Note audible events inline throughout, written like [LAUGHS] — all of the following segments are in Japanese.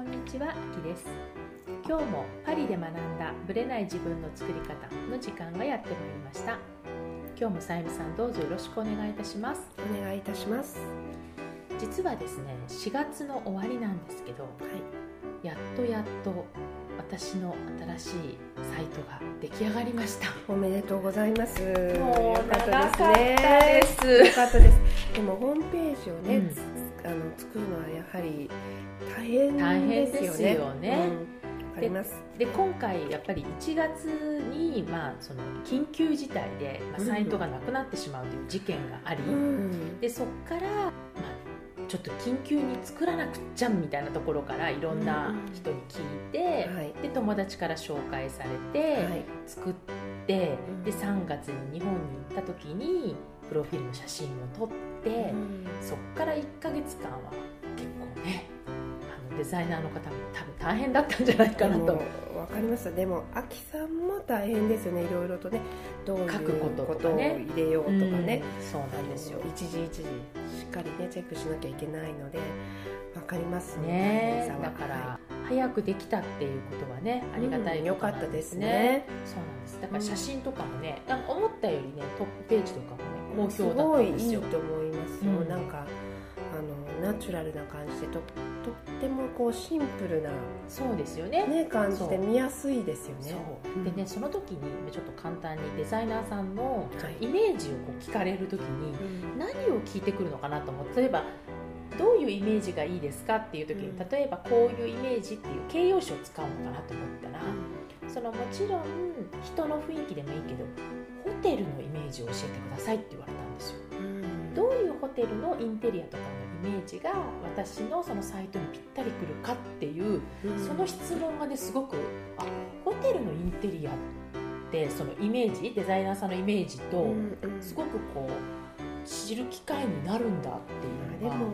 こんにちは、あきです。今日もパリで学んだブレない自分の作り方の時間がやってまいりました。今日もさゆみさんどうぞよろしくお願いいたします。お願いいたします。実はですね4月の終わりなんですけどはい。やっとやっと私の新しいサイトが出来上がりました。おめでとうございます。もうよかったですね。よかったです。でもホームページをね、うん。つあの作るのはやはり大変大変ですよね。ですよね。うん。わかります。で今回やっぱり1月に、まあ、その緊急事態で、まあ、サイトがなくなってしまうという事件があり、うん。でそこから、まあ、ちょっと緊急に作らなくっちゃみたいなところからいろんな人に聞いて、はい。で友達から紹介されて、はい。作ってうん。で3月に日本に行った時にプロフィールの写真を撮って、うん。そこから1ヶ月間は結構ねあのデザイナーの方も多分大変だったんじゃないかなと。でも。わかります。でもアキさんも大変ですよね。いろいろとねどういうことを入れようとかね、うんそうなんですよ。一時一時。しっかりねチェックしなきゃいけないのでわかります。ねだから、は早くできたっていうことはねありがたいうんよかったですね。そうなんです。だから写真とかもね、なんか思ったよりねトップページとかもね好す評だったごいんですよ。いいと思いますよ、うん。なんかあのナチュラルな感じでととってもこうシンプルな、そうですよね。ね、感じで見やすいですよね。でねその時にちょっと簡単にデザイナーさんのイメージをこう聞かれる時にうん。何を聞いてくるのかなと思って例えばどういうイメージがいいですかっていう時に、うん。例えばこういうイメージっていう形容詞を使うのかなと思ったら、そのもちろん人の雰囲気でもいいけどホテルのイメージを教えてくださいって言われたんですよ。うん。どういうホテルのインテリアとかのイメージが私のそのサイトにぴったりくるかっていううん。その質問がねすごくあホテルのインテリアってそのイメージデザイナーさんのイメージとうんうん。すごくこう知る機会になるんだっていうのがでも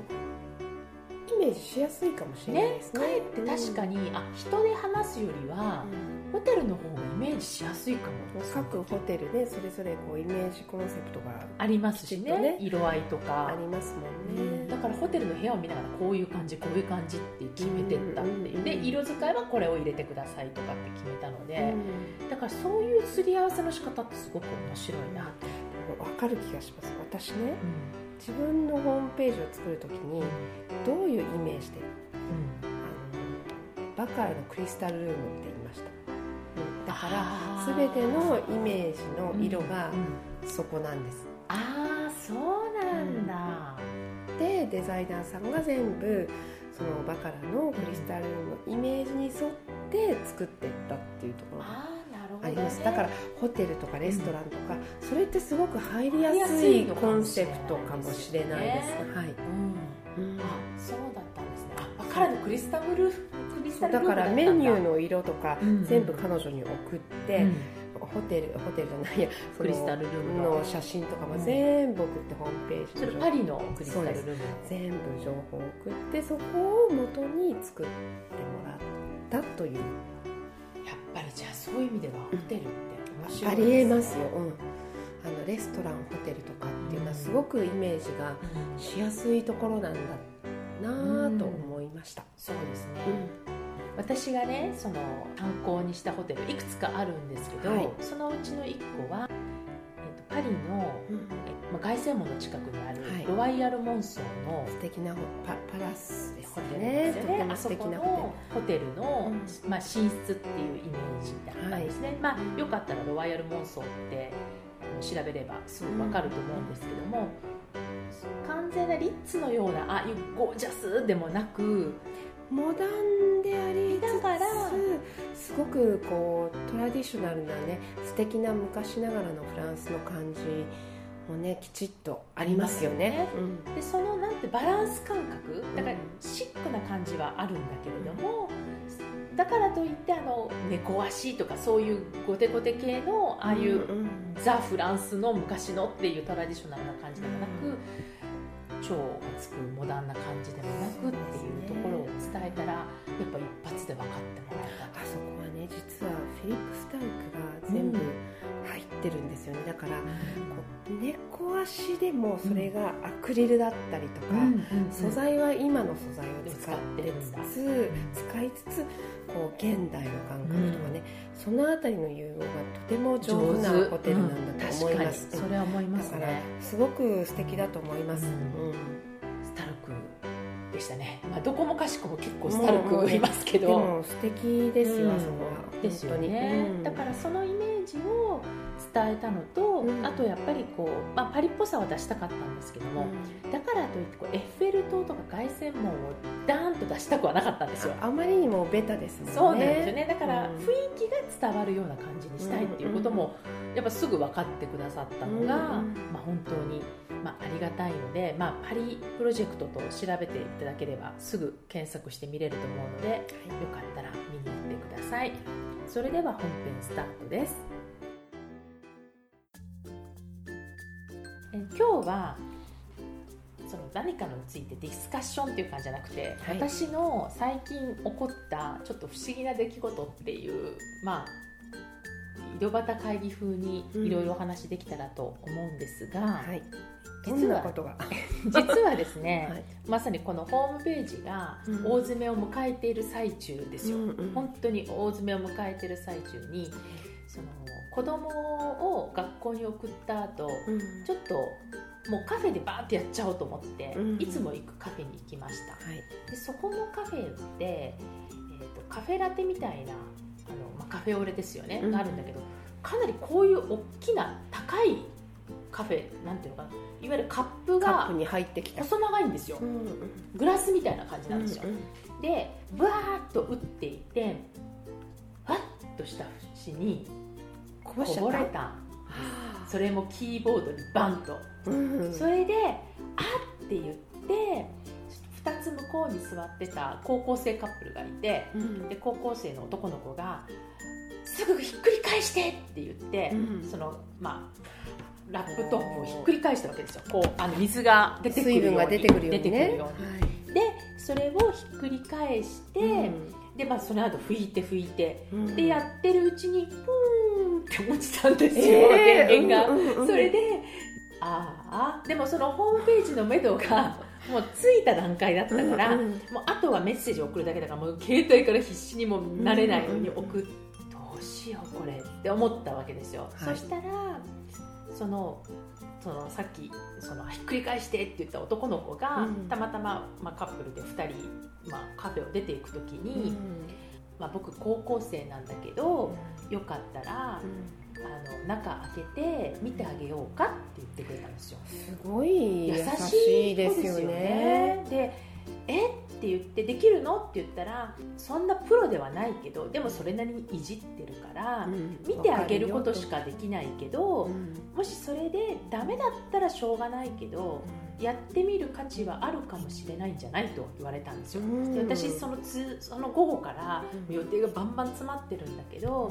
イメージしやすいかもしれないねですね。かえって確かに、あ人で話すよりは、ホテルの方がイメージしやすいかも。各ホテルねそれぞれこうイメージコンセプトがありますしね色合いとか。ありますもんね、だからホテルの部屋を見ながらこういう感じこういう感じって決めてったっていう。でうん色使いはこれを入れてくださいとかって決めたので、うん。だからそういうすり合わせの仕方ってすごく面白いなと、わかる気がします。私ねうん自分のホームページを作るときにどういうイメージであのバカラのクリスタルルームって言いました、うん。だから全てのイメージの色がうんうん。そこなんです。ああそうなんだ、でデザイナーさんが全部そのバカラのクリスタルルームのイメージに沿って作っていったっていうところがあります。だからホテルとかレストランとか、それってすごく入りやすすいコンセプトかもしれないですね。はい、うん。うん。あそうだったんですね。あバカラのクリスタルルクリスタルルームだからメニューの色とかうん。全部彼女に送って、うん。ホテルホテルじゃないやクリスタルルームの。の写真とかも全部送ってホームページそれパリのクリスタルルーム。全部情報を送ってそこを元に作ってもらったというじゃあそういう意味ではホテルって面白いありえますよ、うん、あのレストランホテルとかっていうのはすごくイメージがうんしやすいところなんだなぁと思いました、そうですね、私がねその参考にしたホテルいくつかあるんですけど、はい。そのうちの1個は、リの、まあ、凱旋門の近くにある、はい。ロワイヤルモンソンの素敵なホパパラスですホテルねですよね。あそこの敵なホホテルの、うまあ、寝室っていうイメージだったんですね、まあ、よかったらロワイヤルモンソンって調べればすぐ分かると思うんですけども、完全なリッツのようなああいうゴージャスでもなくモダンでありつだからつすごくこうトラディショナルなね素敵な昔ながらのフランスの感じもねきちっとありますよね。ありでそのなんてバランス感覚だからシックな感じはあるんだけれども、だからといってあの猫足とかそういうゴテゴテ系のああいう、んん。ザ・フランスの昔のっていうトラディショナルな感じでもなく蝶がつくモダンな感じでもなくっていうところを伝えたらやっぱ一発で分かってもらえた。あそこはね実はフィリップ・スタルクが全部入ってるんですよね。だからこう猫足でもそれがアクリルだったりとか、素材は今の素材を使ってつつ使いつつこう現代の感覚とかね、そのあたりの融合がとても上手なホテルなんだと思います、それは思います、ね、だからすごく素敵だと思います、スタルクでしたね、まあ、どこもかしこも結構スタルクいますけど、でも素敵ですよ、あそこは。ですよね、だからそのイメージを伝えたのと、うん、あとやっぱりこう、まあ、パリっぽさは出したかったんですけども、うん、だからといってこうエッフェル塔とか凱旋門をダーンと出したくはなかったんですよ。あまりにもベタですね。そうなんですよね。だから雰囲気が伝わるような感じにしたいっていうことも、やっぱすぐ分かってくださったのが、まあ、本当に、まあ、ありがたいので、まあ、パリプロジェクトと調べていただければすぐ検索して見れると思うので、よかったら見に行ってください。それでは本編スタートです今日はその何かについてディスカッションっていう感じじゃなくて、はい、私の最近起こったちょっと不思議な出来事っていうまあ井戸端会議風にいろいろお話できたらと思うんですが、うんはい、実は [LAUGHS] 実はですね、はい、まさにこのホームページが大詰めを迎えている最中ですよ、うんうん、本当に大詰めを迎えている最中にその子供を学校に送った後、うん、ちょっともうカフェでバーってやっちゃおうと思って、うん、いつも行くカフェに行きました、はい、でそこのカフェって、えーと、カフェラテみたいなあの、まあ、カフェオレですよね、うん、があるんだけどかなりこういう大きな高いカフェなんていうのかないわゆるカップが細長いんですよ、うん。うん、グラスみたいな感じなんですよ、うんうん、でブワーッと打っていてふわっとした節にこぼれた。それもキーボードにバンと、うん、それで「あっ!」って言って2つ向こうに座ってた高校生カップルがいて、うん、で高校生の男の子が「すぐひっくり返して!」って言って、うん、そのまあラップトップをひっくり返したわけですよ。こうあの水が出てくるようにが出てくるように、ね、はい、でそれをひっくり返して、でまあその後拭いて拭いて、でやってるうちにプーンって落ちたんですよ、えー、電源が、それでああでもそのホームページの目処が [LAUGHS] もう着いた段階だったから、うんうん、もうあとはメッセージを送るだけだからもう携帯から必死にも慣れないように送って、どうしようこれって思ったわけですよ、はい、そしたらそのそのさっきそのひっくり返してって言った男の子が、うん、たまたま、まあ、カップルで2人、まあ、カフェを出ていく時に、うん、まあ、僕高校生なんだけど、うん、よかったら、あの中開けて見てあげようかって言ってくれたんですよ。すごい優しいですよね。でえ？って言ってできるの？って言ったらそんなプロではないけどでもそれなりにいじってるから、うん、見てあげることしかできないけど、うん、もしそれでダメだったらしょうがないけど、うん、やってみる価値はあるかもしれないんじゃないと言われたんですよ。で私そのつその午後から予定がバンバン詰まってるんだけど、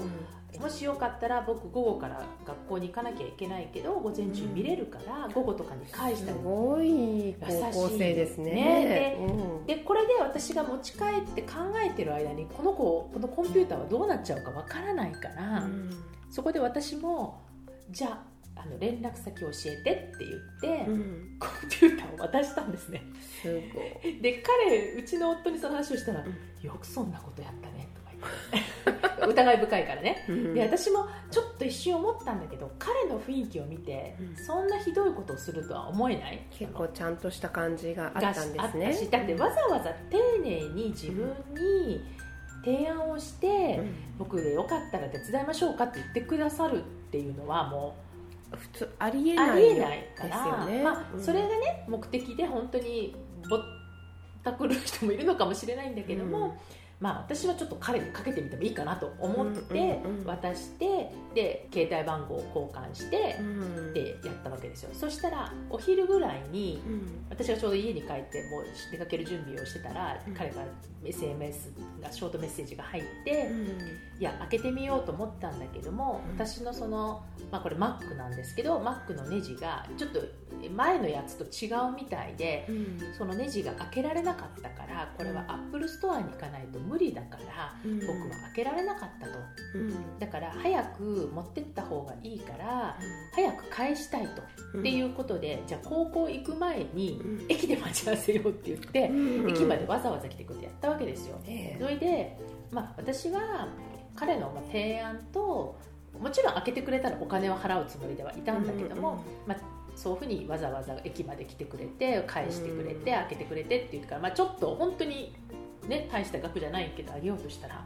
もしよかったら僕午後から学校に行かなきゃいけないけど午前中見れるから、午後とかに返したり。すごい高校生ですね。ね。ででこれで私が持ち帰って考えてる間にこの子このコンピューターはどうなっちゃうかわからないから、うん、そこで私もじゃああの連絡先教えてって言って、うん、コンピューターを渡したんですね。すごい。で彼うちの夫にその話をしたら、うん、よくそんなことやったねとか言って。[LAUGHS] 疑い深いからね、うん、で私もちょっと一瞬思ったんだけど彼の雰囲気を見て、うん、そんなひどいことをするとは思えない。結構ちゃんとした感じがあったんですね。だってわざわざ丁寧に自分に提案をして、うん、僕でよかったら手伝いましょうかって言ってくださるっていうのはもう普通ありえないですよね、まあ、それがね目的で本当にぼったくる人もいるのかもしれないんだけども、まあ、私はちょっと彼にかけてみてもいいかなと思って渡してで携帯番号を交換してでやったわけですよ。そしたらお昼ぐらいに私がちょうど家に帰ってもう出かける準備をしてたら彼から SMS がショートメッセージが入っていや開けてみようと思ったんだけども私のその、まあ、これ Mac なんですけど Mac のネジがちょっと前のやつと違うみたいでそのネジが開けられなかったからこれは Apple ストアに行かないと無理だから僕は開けられなかったと、だから早く持ってった方がいいから早く返したいと、っていうことでじゃあ高校行く前に駅で待ち合わせようって言って、駅までわざわざ来てくれてやったわけですよ、それで、まあ、私は彼の提案ともちろん開けてくれたらお金は払うつもりではいたんだけども、まあ、そういうふうにわざわざ駅まで来てくれて返してくれて開けてくれてって言うから、まあ、ちょっと本当に、ね、大した額じゃないけどあげようとしたら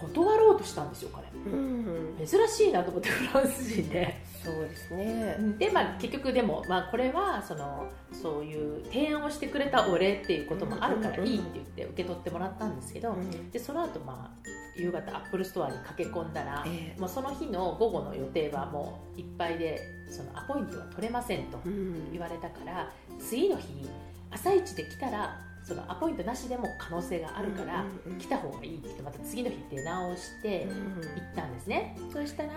断ろうとしたんですよ彼、うん。珍しいなと思ってフランス人で。そうですね。で、まあ、結局でも、まあ、これはそのそういう提案をしてくれたお礼っていうこともあるからいいって言って受け取ってもらったんですけど、でその後まあ夕方アップルストアに駆け込んだら、えー、もうその日の午後の予定はもういっぱいでそのアポイントは取れませんと言われたから、うん、次の日朝一で来たらそのアポイントなしでも可能性があるから、来た方がいいって言ってまた次の日出直して行ったんですね、そしたら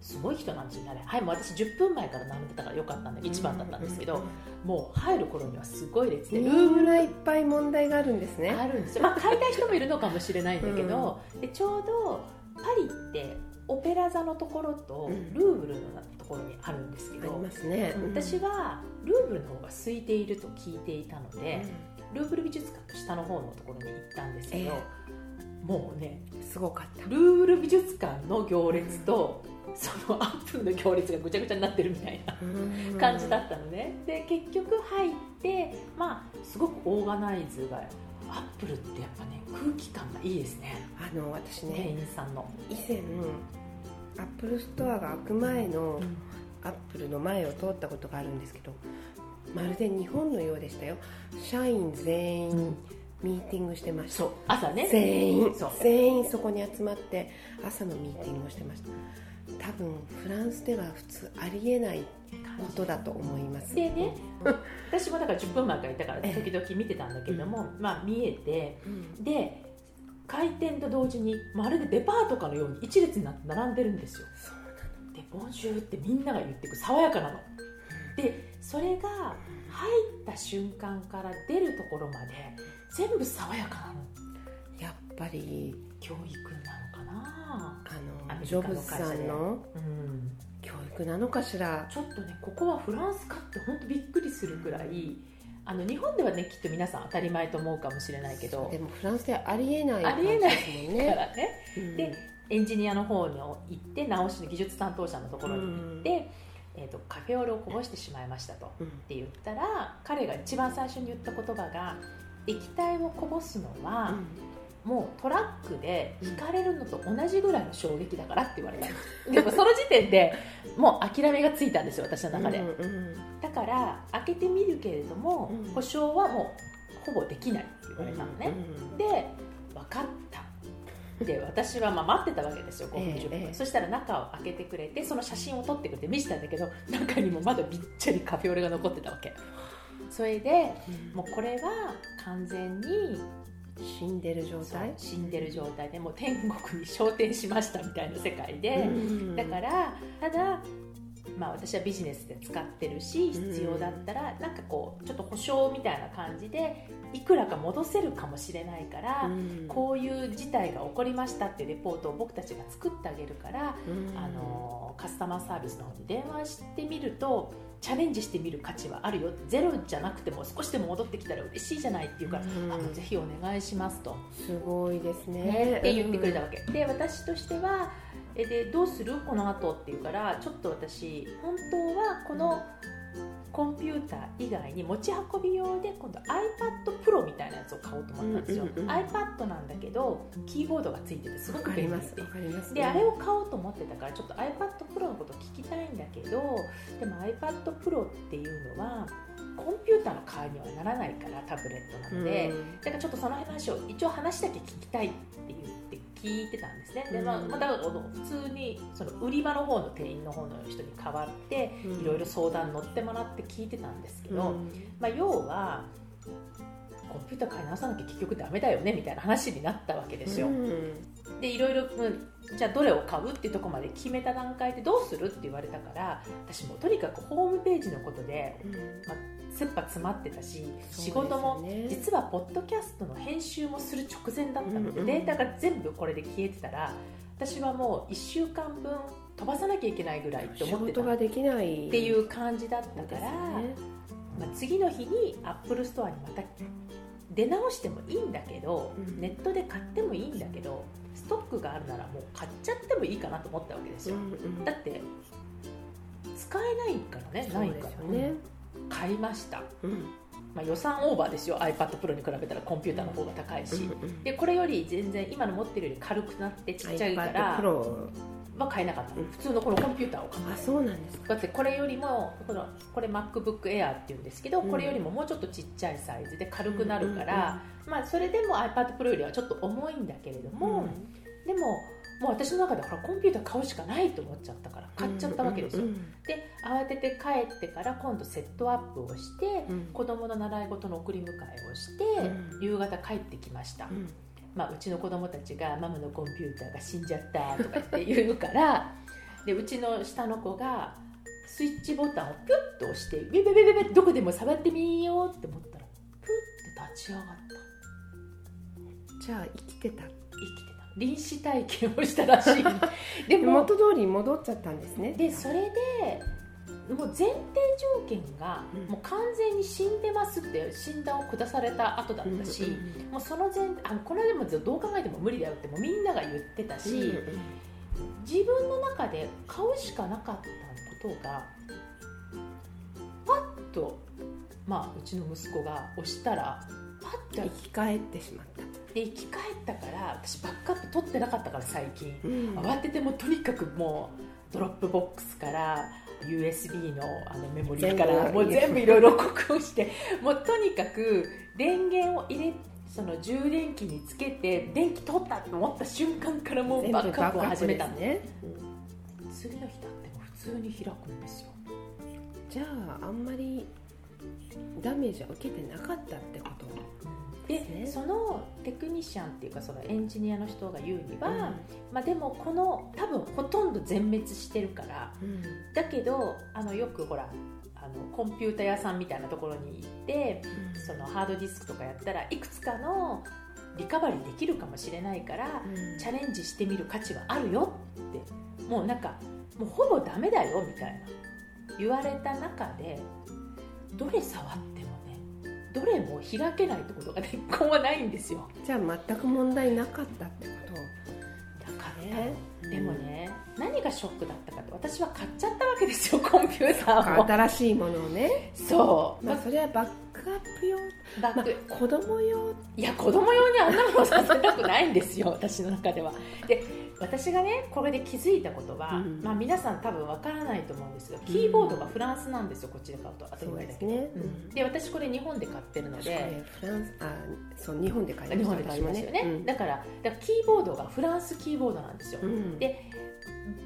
すごい人なんですよねはいもう私10分前から並んでたからよかったんで1番だったんですけど、もう入る頃にはすごい列でルームがいっぱい問題があるんですね。あるんですよ、まあ、買いたい人もいるのかもしれないんだけど、[LAUGHS] うん、でちょうどパリってオペラ座のところとルーブルのところにあるんですけど、うん、ありますね、うん、私はルーブルの方が空いていると聞いていたので、ルーブル美術館の下の方のところに行ったんですけど、えー、もうねすごかった。ルーブル美術館の行列と、そのアップルの行列がぐちゃぐちゃになってるみたいな感じだったのね。で結局入ってまあすごくオーガナイズがアップルってやっぱね空気感がいいですね。あの私ね店員さんの。以前アップルストアが開く前の、アップルの前を通ったことがあるんですけどまるで日本のようでしたよ。社員全員、ミーティングしてました。朝ね。全員。全員そこに集まって朝のミーティングをしてました。多分フランスでは普通ありえないことだと思います。でね私もだから10分前からいたから時々見てたんだけども、まあ見えて、うん、で開店と同時にまるでデパートかのように一列になって並んでるんですよ。でボンジューってみんなが言ってく爽やかなのでそれが入った瞬間から出るところまで全部爽やかなの。やっぱり教育なのかな。あのジョブズさんの、うん、教育なのかしら？ちょっとねここはフランスかって本当びっくりするくらいあの日本ではねきっと皆さん当たり前と思うかもしれないけど。でもフランスではありえないありえないからね、うん、でエンジニアの方に行って直しの技術担当者のところに行って、うんえーと、カフェオレをこぼしてしまいましたと、うん、って言ったら彼が一番最初に言った言葉が液体をこぼすのは、うん、もうトラックで引かれるのと同じぐらいの衝撃だからって言われた。でもその時点でもう諦めがついたんですよ私の中で、うんうん、だから開けてみるけれども、保証はもうほぼできないって言われたのね、で分かったで私はまあ待ってたわけですよ5分10分、ええ、そしたら中を開けてくれてその写真を撮ってくれて見せたんだけど中にもまだびっちゃりカフェオレが残ってたわけ。それで、うん、もうこれは完全に死んでる状態？死んでる状態でもう天国に昇天しましたみたいな世界で、うん、だからただまあ、私はビジネスで使ってるし必要だったらなんかこうちょっと保証みたいな感じでいくらか戻せるかもしれないから、こういう事態が起こりましたっていうレポートを僕たちが作ってあげるから、あのカスタマーサービスの方に電話してみるとチャレンジしてみる価値はあるよ。ゼロじゃなくても少しでも戻ってきたら嬉しいじゃないっていうから、うん、あのぜひお願いしますと。すごいですね、ね、って言ってくれたわけ、で私としてはえでどうする？この後っていうからちょっと私本当はこのコンピューター以外に持ち運び用で今度 iPad Pro みたいなやつを買おうと思ったんですよ、うんうんうん、iPad なんだけどキーボードがついててすごく便利でであれを買おうと思ってたからちょっと iPad Pro のこと聞きたいんだけどでも iPad Pro っていうのはコンピューターの代わりにはならないからタブレットなので、うん、だからちょっとその話を一応話だけ聞きたいって言って聞いてたんですね。で、まあ、また普通にその売り場の方の店員の方の人に代わっていろいろ相談乗ってもらって聞いてたんですけど、うん、まあ、要はコンピューター買い直さなきゃ結局ダメだよねみたいな話になったわけですよ。うん、でいろいろ、うん、じゃあどれを買うっていうとこまで決めた段階でどうするって言われたから私もとにかくホームページのことで、まあ、切羽詰まってたし、仕事も実はポッドキャストの編集もする直前だったので、データが全部これで消えてたら私はもう1週間分飛ばさなきゃいけないぐらいって思ってたができない。っていう感じだったから、まあ、次の日にアップルストアにまた出直してもいいんだけど、ネットで買ってもいいんだけどストックがあるならもう買っちゃってもいいかなと思ったわけですよ、だって使えないからねないから。ね買いました、うん、まあ、予算オーバーですよ。iPad Pro に比べたらコンピューターの方が高いし、うんうん、でこれより全然今の持ってるより軽くなってちっちゃいからは買えなかった、うん、普通のこのコンピューターを買った。あそうなんですか。だってこれよりもこのこれ MacBook Air っていうんですけど、これよりももうちょっとちっちゃいサイズで軽くなるから、まあ、それでも iPad Pro よりはちょっと重いんだけれども、でももう私の中でほらコンピューター買うしかないと思っちゃったから買っちゃったわけですよ、うんうんうん、で慌てて帰ってから今度セットアップをして、うん、子供の習い事の送り迎えをして、うん、夕方帰ってきました、うん、まあ、うちの子供たちが「ママのコンピューターが死んじゃった」とかって言うから [LAUGHS] でうちの下の子がスイッチボタンをピュッと押して「ビビビビビどこでも触ってみよう」って思ったらプッて立ち上がった。じゃあ生きてた。生きて臨死体験をしたらしい。[LAUGHS] でも元通りに戻っちゃったんですね。でそれでもう前提条件が、もう完全に死んでますって診断を下された後だったし、もうその前あこれでもどう考えても無理だよってもうみんなが言ってたし、自分の中で買うしかなかったことがパッと、まあ、うちの息子が押したらパッと生き返ってしまった。で生き返ったから私バックアップ取ってなかったから最近、うん、慌ててもとにかくもうドロップボックスから USB のあのメモリーからもう全部いろいろ録音してもうとにかく電源を入れその充電器につけて電気取ったと思った瞬間からもうバックアップを始めたね、うん、次の日だっても普通に開くんですよ。じゃああんまりダメージは受けてなかったってことで、ね、そのテクニシャンっていうかそのエンジニアの人が言うには、うん、まあ、でもこの多分ほとんど全滅してるから、うん、だけどあのよくほらあのコンピュータ屋さんみたいなところに行って、うん、そのハードディスクとかやったらいくつかのリカバリーできるかもしれないから、チャレンジしてみる価値はあるよってもうなんかもうほぼダメだよみたいな言われた中でどれ触ってどれも開けないってことが根っこはないんですよ。じゃあ全く問題なかったってこと？だから、でもね何がショックだったかって私は買っちゃったわけですよ [LAUGHS] コンピューターを新しいものをね。そう。まあそれはバックアップ用？バック、まあ、子供用？いや子供用にあんなものさせたくないんですよ私の中では。で私がねこれで気づいたことは、うん、まあ、皆さん多分わからないと思うんですがキーボードがフランスなんですよ、こっちで買うと当たり前だけど、ね。うん、で私これ日本で買ってるのでフランスあそう日本で買いま日本で買いますよね、ね、だからだからキーボードがフランスキーボードなんですよ、で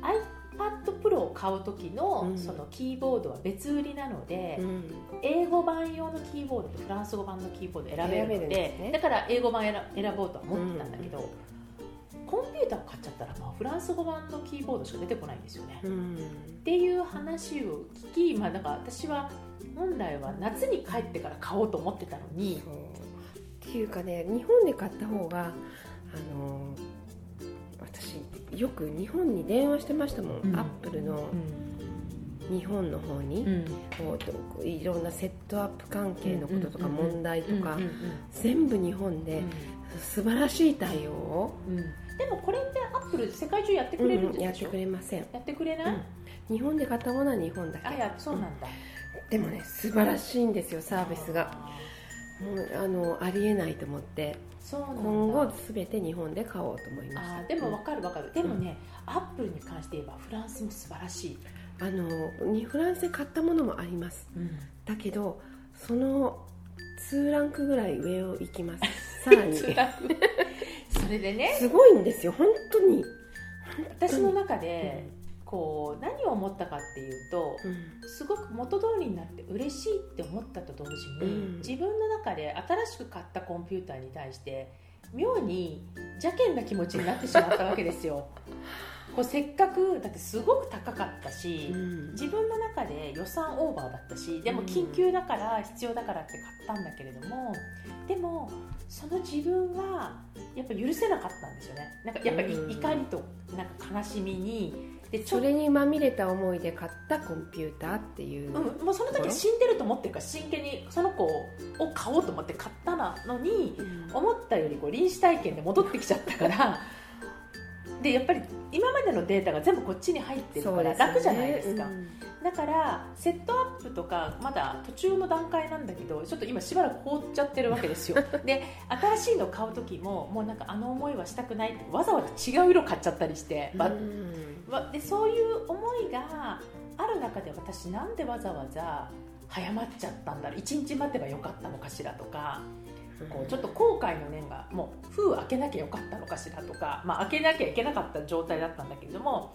iPad Pro を買う時のそのキーボードは別売りなので、うん、英語版用のキーボードとフランス語版のキーボード選べるので、ね、だから英語版選ぼうとは思ってたんだけど、うんコンピューター買っちゃったら、まあ、フランス語版のキーボードしか出てこないんですよね。うん、っていう話を聞き、まあ、だから私は本来は夏に帰ってから買おうと思ってたのに。っていうかね日本で買った方があの私よく日本に電話してましたもん、うん、アップルの。日本の方に、うん、こういろんなセットアップ関係のこととか問題とか全部日本で素晴らしい対応。を、うん、でもこれってアップル世界中やってくれるんでしょ、うん、やってくれません。やってくれない、日本で買ったものは日本だけ。あいやそうなんだ、でもね素晴らしいんですよサービスが。もうあのありえないと思って。今後すべて日本で買おうと思いましたでも分かる分かる、でもね、アップルに関して言えばフランスも素晴らしい。あのフランスで買ったものもあります、だけどその2ランクぐらい上を行きますさらに。それでね。すごいんですよ本当に。私の中で、こう何を思ったかっていうと、うん、すごく元通りになって嬉しいって思ったと同時に、うん、自分の中で新しく買ったコンピューターに対して妙に邪険な気持ちになってしまったわけですよ。こうせっかくだってすごく高かったし、うん、自分の中で予算オーバーだったしでも緊急だから必要だからって買ったんだけれどもでもその自分はやっぱ許せなかったんですよね。なんかやっぱり怒りとなんか悲しみにでそれにまみれた思いで買ったコンピューターっていう、うん、もうその時死んでると思ってるから真剣にその子を買おうと思って買ったのに、うん、思ったよりこう臨死体験で戻ってきちゃったからでやっぱり今までのデータが全部こっちに入ってるから楽じゃないですか、ねうん、だからセットアップとかまだ途中の段階なんだけどちょっと今しばらく放っちゃってるわけですよ。[LAUGHS] で新しいの買う時ももうなんかあの思いはしたくないってわざわざ違う色買っちゃったりして、うん、でそういう思いがある中で私なんでわざわざ早まっちゃったんだろう。1日待てばよかったのかしらとかこうちょっと後悔の念がもう封開けなきゃよかったのかしらとか、まあ、開けなきゃいけなかった状態だったんだけれども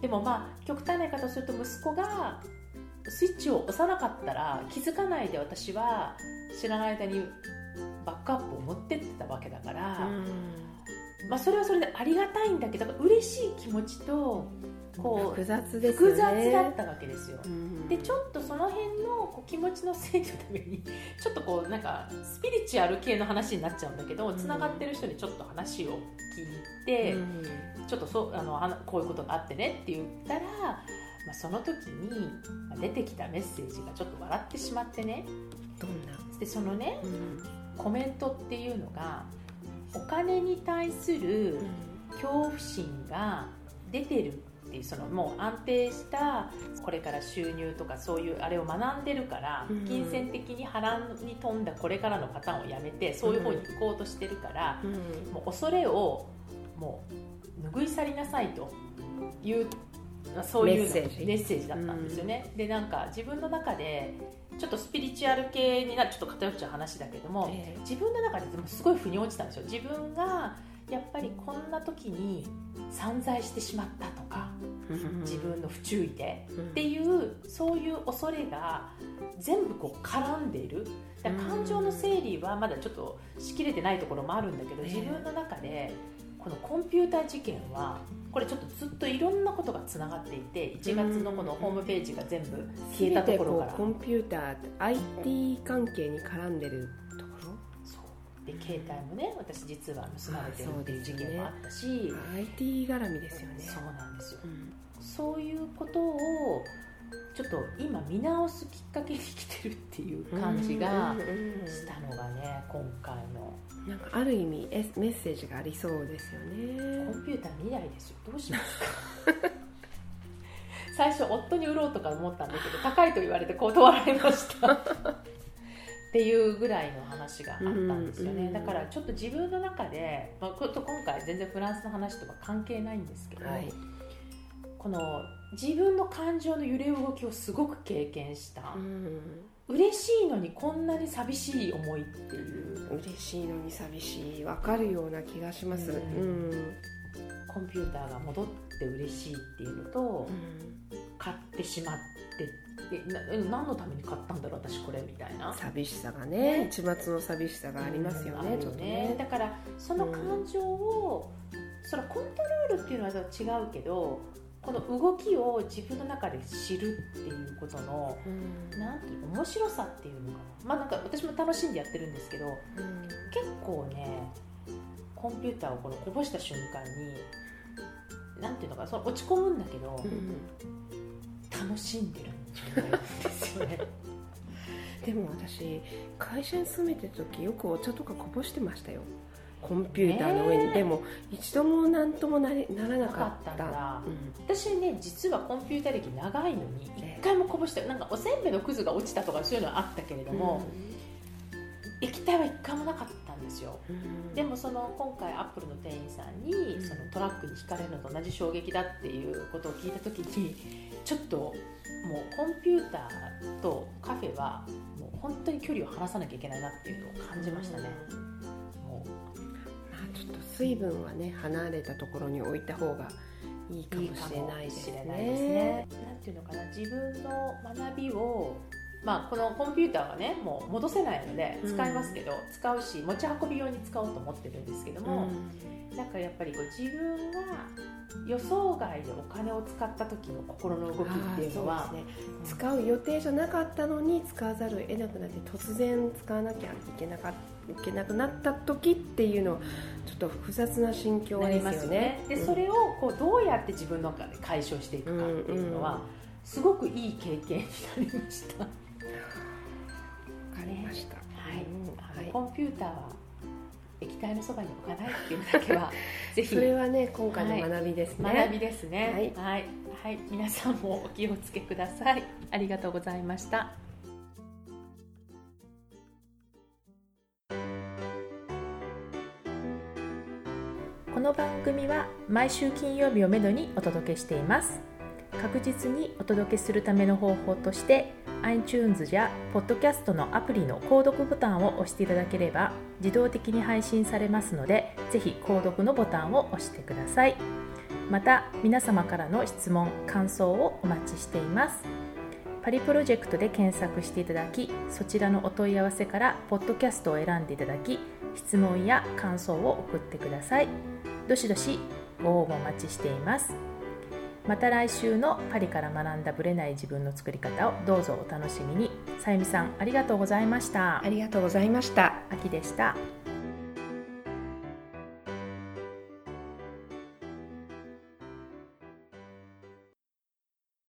でもまあ極端な言い方をすると息子がスイッチを押さなかったら気づかないで私は知らない間にバックアップを持ってってたわけだから、まあ、それはそれでありがたいんだけど嬉しい気持ちとこう複雑です、ね、複雑だったわけですよ、うん、でちょっとその辺のこう気持ちの整理のために [LAUGHS] ちょっとこうなんかスピリチュアル系の話になっちゃうんだけどつな、がってる人にちょっと話を聞いて、うん、ちょっとそあのこういうことがあってねって言ったら、まあ、その時に出てきたメッセージがちょっと笑ってしまってね。どんな？でそのね、うん、コメントっていうのがお金に対する恐怖心が出てるっていうそのもう安定したこれから収入とかそういうあれを学んでるから、金銭的に波乱に富んだこれからのパターンをやめてそういう方に行こうとしてるから、もう恐れをもう拭い去りなさいというそういうメッセージ。だったんですよね、うん、でなんか自分の中でちょっとスピリチュアル系になちょっと偏っちゃう話だけども、えー、自分の中ですごい腑に落ちたんですよ。自分がやっぱりこんな時に散財してしまったとか自分の不注意でっていうそういう恐れが全部こう絡んでいる。感情の整理はまだちょっとしきれてないところもあるんだけど自分の中でこのコンピューター事件はこれちょっとずっといろんなことがつながっていて1月のこのホームページが全部消えたところから。コンピューター IT 関係に絡ん。でるで携帯もね私実は盗まれてるっていう事件もあったし、ね、IT 絡みですよね。そうなんですよ、うん、そういうことをちょっッと今見直すきっかけに来てるっていう感じがしたのがね今回の。なんかある意味メッセージがありそうですよね。コンピューター未来ですよ。どうしますか？[LAUGHS] 最初夫に売ろうとか思ったんだけど高いと言われて断られましたっていうぐらいの話があったんですよね、うんうん、だからちょっと自分の中で、まあ、今回全然フランスの話とか関係ないんですけど、はい、この自分の感情の揺れ動きをすごく経験した、うん、嬉しいのにこんなに寂しい思いっていう。嬉しいのに寂しい。分かるような気がします、うん、コンピューターが戻って嬉しいっていうのと、買ってしまってえ何のために買ったんだろう私これみたいな。寂しさがね、ね、一末の寂しさがありますよね、うん、ちょっとね。だからその感情を、うん、そのコントロールっていうのは違うけどこの動きを自分の中で知るっていうことの、うん、なんていう面白さっていうのかな。まあなんか私も楽しんでやってるんですけど、うん、結構ねコンピューターをこのこぼした瞬間になんていうのかその落ち込むんだけど、うん、楽しんでる [LAUGHS] ですよね。でも私会社に勤めてる時よくお茶とかこぼしてましたよ。コンピューターの上に、え。ー、でも一度も何ともなれならなかった、うん、私ね実はコンピューター歴長いのに一回もこぼして、なんかおせんべいのくずが落ちたとかそういうのはあったけれども、うん、液体は一回もなかったんですよ、うん、でもその今回アップルの店員さんにそのトラックにひかれるのと同じ衝撃だっていうことを聞いた時にちょっともうコンピューターとカフェはもう本当に距離を離さなきゃいけないなっていうのを感じましたね。もうまあ、ちょっと水分はね離れたところに置いた方がいいかもしれないですね。いいですねなんていうのかな自分の学びをまあ、このコンピューターはねもう戻せないので使いますけど、うん、使うし持ち運び用に使おうと思ってるんですけども、うん。なんかやっぱりこう自分が予想外でお金を使った時の心の動きっていうのは、ね、使う予定じゃなかったのに使わざるを得なくなって突然使わなきゃいけなかいけなくなった時っていうのちょっと複雑な心境ですよね。で、それをこうどうやって自分の中で解消していくかっていうのは、すごくいい経験になりました。わかりました。はい、はい、コンピューターは液体のそばに置かないっていうだけは [LAUGHS] ぜひ。それはね今回の学びですね、はい、学びですね。はい、はい、はい、皆さんもお気をつけください。ありがとうございました。この番組は毎週金曜日をめどにお届けしています確実にお届けするための方法として iTunes や Podcast のアプリの購読ボタンを押していただければ自動的に配信されますのでぜひ購読のボタンを押してください。また皆様からの質問感想をお待ちしています。パリプロジェクトで検索していただきそちらのお問い合わせからポッドキャストを選んでいただき質問や感想を送ってください。どしどしご応募お待ちしています。また来週のパリから学んだぶれない自分の作り方をどうぞお楽しみに。さゆみさんありがとうございました。ありがとうございました。秋でした